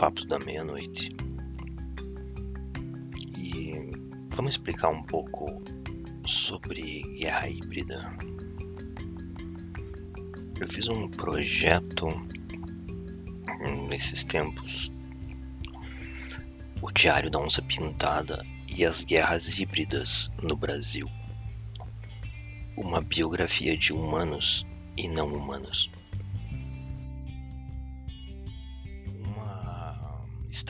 Papos da Meia-Noite. E vamos explicar um pouco sobre guerra híbrida. Eu fiz um projeto nesses tempos, o Diário da Onça Pintada e as Guerras Híbridas no Brasil. Uma biografia de humanos e não humanos.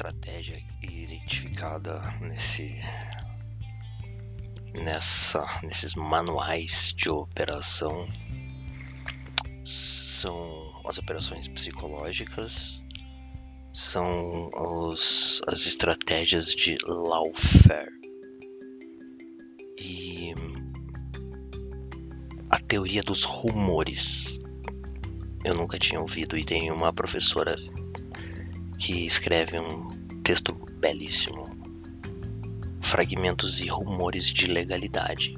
Estratégia identificada nesse nessa nesses manuais de operação são as operações psicológicas, são os, as estratégias de lawfare e a teoria dos rumores. Eu nunca tinha ouvido e tem uma professora que escreve um texto belíssimo. Fragmentos e rumores de legalidade.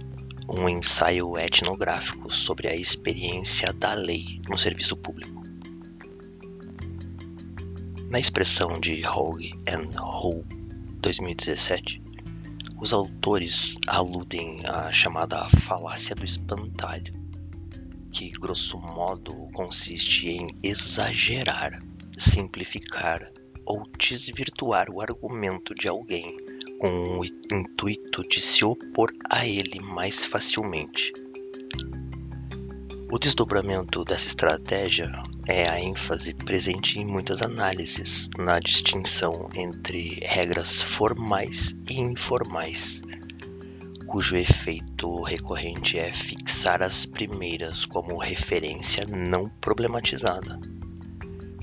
Um ensaio etnográfico sobre a experiência da lei no serviço público. Na expressão de Hogue and Ho 2017, os autores aludem à chamada falácia do espantalho, que grosso modo consiste em exagerar, simplificar ou desvirtuar o argumento de alguém com o intuito de se opor a ele mais facilmente. O desdobramento dessa estratégia é a ênfase presente em muitas análises na distinção entre regras formais e informais, cujo efeito recorrente é fixar as primeiras como referência não problematizada,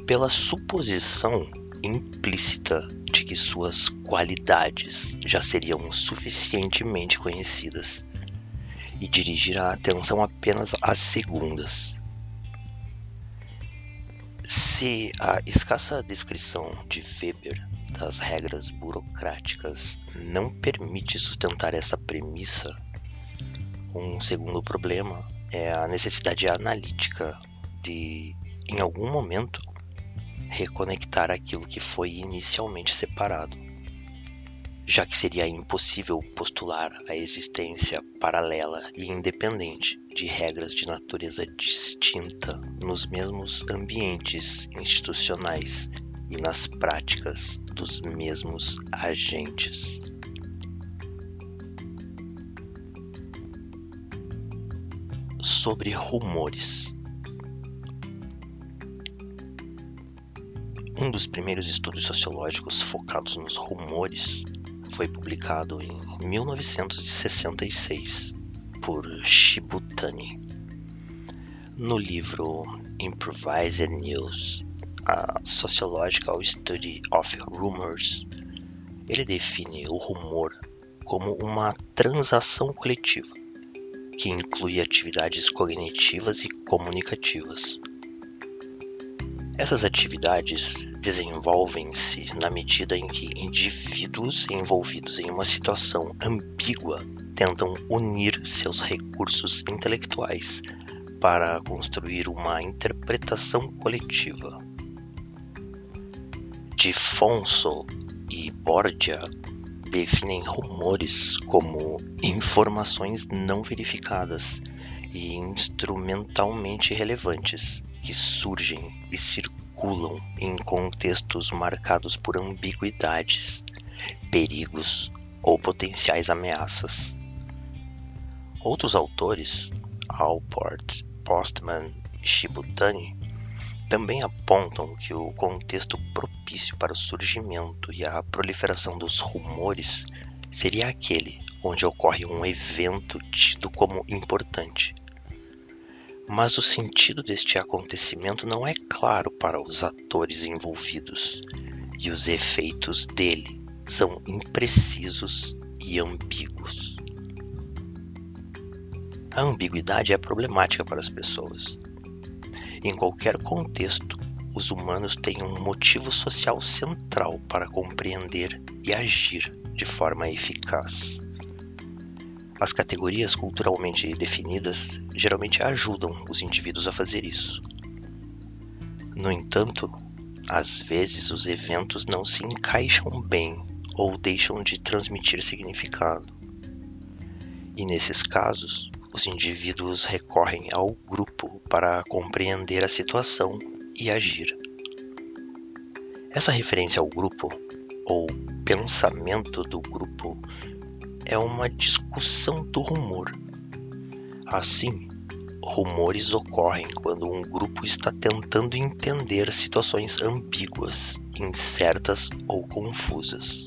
pela suposição implícita de que suas qualidades já seriam suficientemente conhecidas e dirigir a atenção apenas às segundas. Se a escassa descrição de Weber das regras burocráticas não permite sustentar essa premissa, um segundo problema é a necessidade analítica de, em algum momento, reconectar aquilo que foi inicialmente separado já que seria impossível postular a existência paralela e independente de regras de natureza distinta nos mesmos ambientes institucionais e nas práticas dos mesmos agentes. Sobre rumores. Um dos primeiros estudos sociológicos focados nos rumores foi publicado em 1966 por Shibutani. No livro Improvised News, a Sociological Study of Rumors, ele define o rumor como uma transação coletiva que inclui atividades cognitivas e comunicativas, essas atividades desenvolvem-se na medida em que indivíduos envolvidos em uma situação ambígua tentam unir seus recursos intelectuais para construir uma interpretação coletiva. Difonso e Borgia definem rumores como informações não verificadas e instrumentalmente relevantes que surgem e circulam em contextos marcados por ambiguidades, perigos ou potenciais ameaças. Outros autores, Alport, Postman e Shibutani, também apontam que o contexto propício para o surgimento e a proliferação dos rumores seria aquele onde ocorre um evento tido como importante, mas o sentido deste acontecimento não é claro para os atores envolvidos, e os efeitos dele são imprecisos e ambíguos. A ambiguidade é problemática para as pessoas. Em qualquer contexto, os humanos têm um motivo social central para compreender e agir de forma eficaz. As categorias culturalmente definidas geralmente ajudam os indivíduos a fazer isso. No entanto, às vezes os eventos não se encaixam bem ou deixam de transmitir significado. E nesses casos, os indivíduos recorrem ao grupo para compreender a situação e agir. Essa referência ao grupo, ou pensamento do grupo, é uma discussão do rumor. Assim, rumores ocorrem quando um grupo está tentando entender situações ambíguas, incertas ou confusas.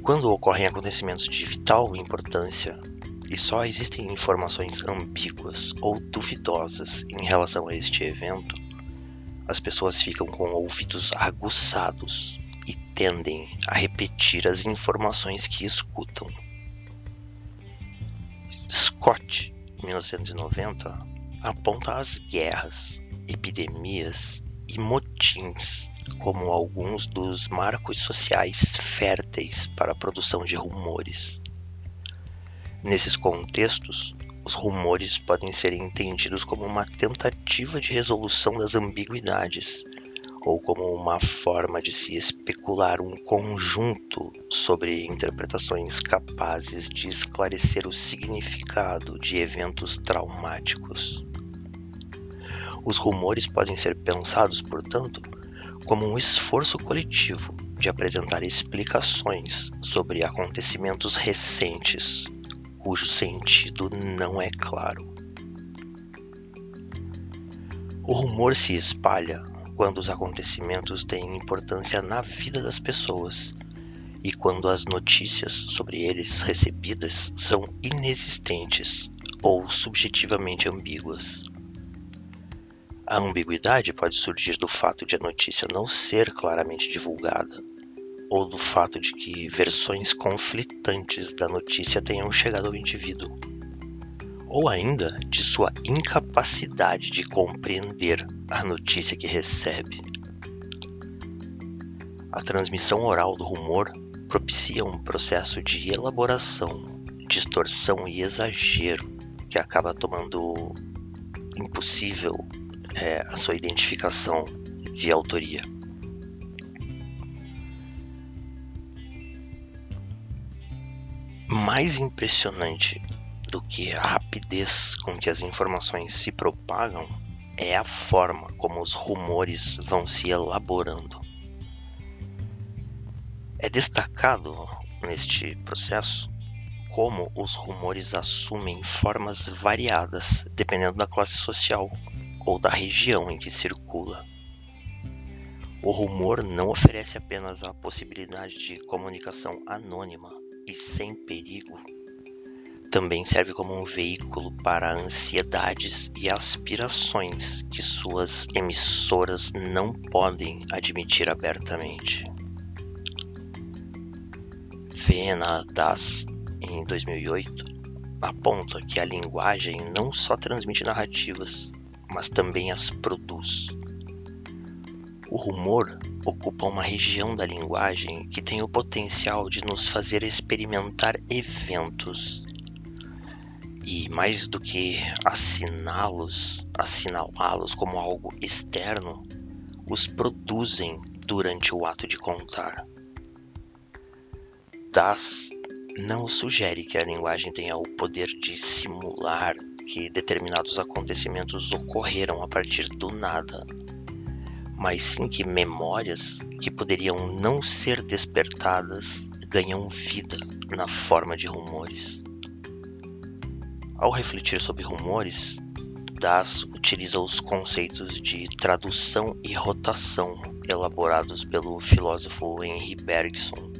Quando ocorrem acontecimentos de vital importância e só existem informações ambíguas ou duvidosas em relação a este evento, as pessoas ficam com ouvidos aguçados tendem a repetir as informações que escutam. Scott 1990 aponta as guerras, epidemias e motins como alguns dos marcos sociais férteis para a produção de rumores. Nesses contextos, os rumores podem ser entendidos como uma tentativa de resolução das ambiguidades ou como uma forma de se especular um conjunto sobre interpretações capazes de esclarecer o significado de eventos traumáticos. Os rumores podem ser pensados, portanto, como um esforço coletivo de apresentar explicações sobre acontecimentos recentes cujo sentido não é claro. O rumor se espalha quando os acontecimentos têm importância na vida das pessoas e quando as notícias sobre eles recebidas são inexistentes ou subjetivamente ambíguas. A ambiguidade pode surgir do fato de a notícia não ser claramente divulgada, ou do fato de que versões conflitantes da notícia tenham chegado ao indivíduo ou ainda de sua incapacidade de compreender a notícia que recebe. A transmissão oral do rumor propicia um processo de elaboração, distorção e exagero que acaba tomando impossível é, a sua identificação de autoria. Mais impressionante do que a rapidez com que as informações se propagam é a forma como os rumores vão se elaborando. É destacado neste processo como os rumores assumem formas variadas dependendo da classe social ou da região em que circula. O rumor não oferece apenas a possibilidade de comunicação anônima e sem perigo também serve como um veículo para ansiedades e aspirações que suas emissoras não podem admitir abertamente. Viena Das, em 2008, aponta que a linguagem não só transmite narrativas, mas também as produz. O rumor ocupa uma região da linguagem que tem o potencial de nos fazer experimentar eventos e mais do que assiná-los, assinalá-los como algo externo, os produzem durante o ato de contar. Das não sugere que a linguagem tenha o poder de simular que determinados acontecimentos ocorreram a partir do nada, mas sim que memórias que poderiam não ser despertadas ganham vida na forma de rumores. Ao refletir sobre rumores, Das utiliza os conceitos de tradução e rotação elaborados pelo filósofo Henri Bergson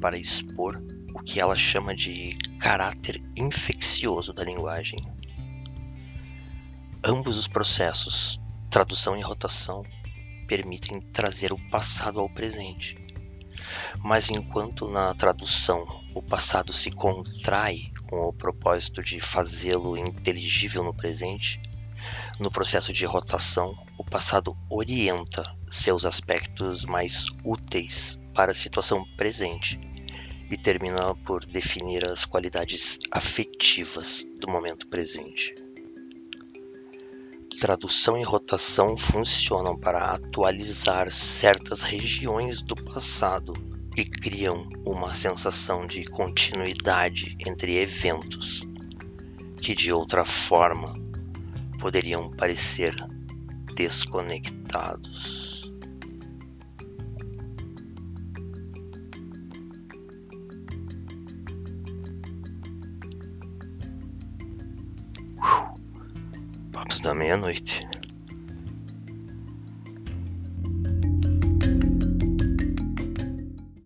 para expor o que ela chama de caráter infeccioso da linguagem. Ambos os processos, tradução e rotação, permitem trazer o passado ao presente. Mas enquanto na tradução o passado se contrai com o propósito de fazê-lo inteligível no presente, no processo de rotação, o passado orienta seus aspectos mais úteis para a situação presente e termina por definir as qualidades afetivas do momento presente. tradução e rotação funcionam para atualizar certas regiões do passado e criam uma sensação de continuidade entre eventos que de outra forma poderiam parecer desconectados. Papos da meia-noite.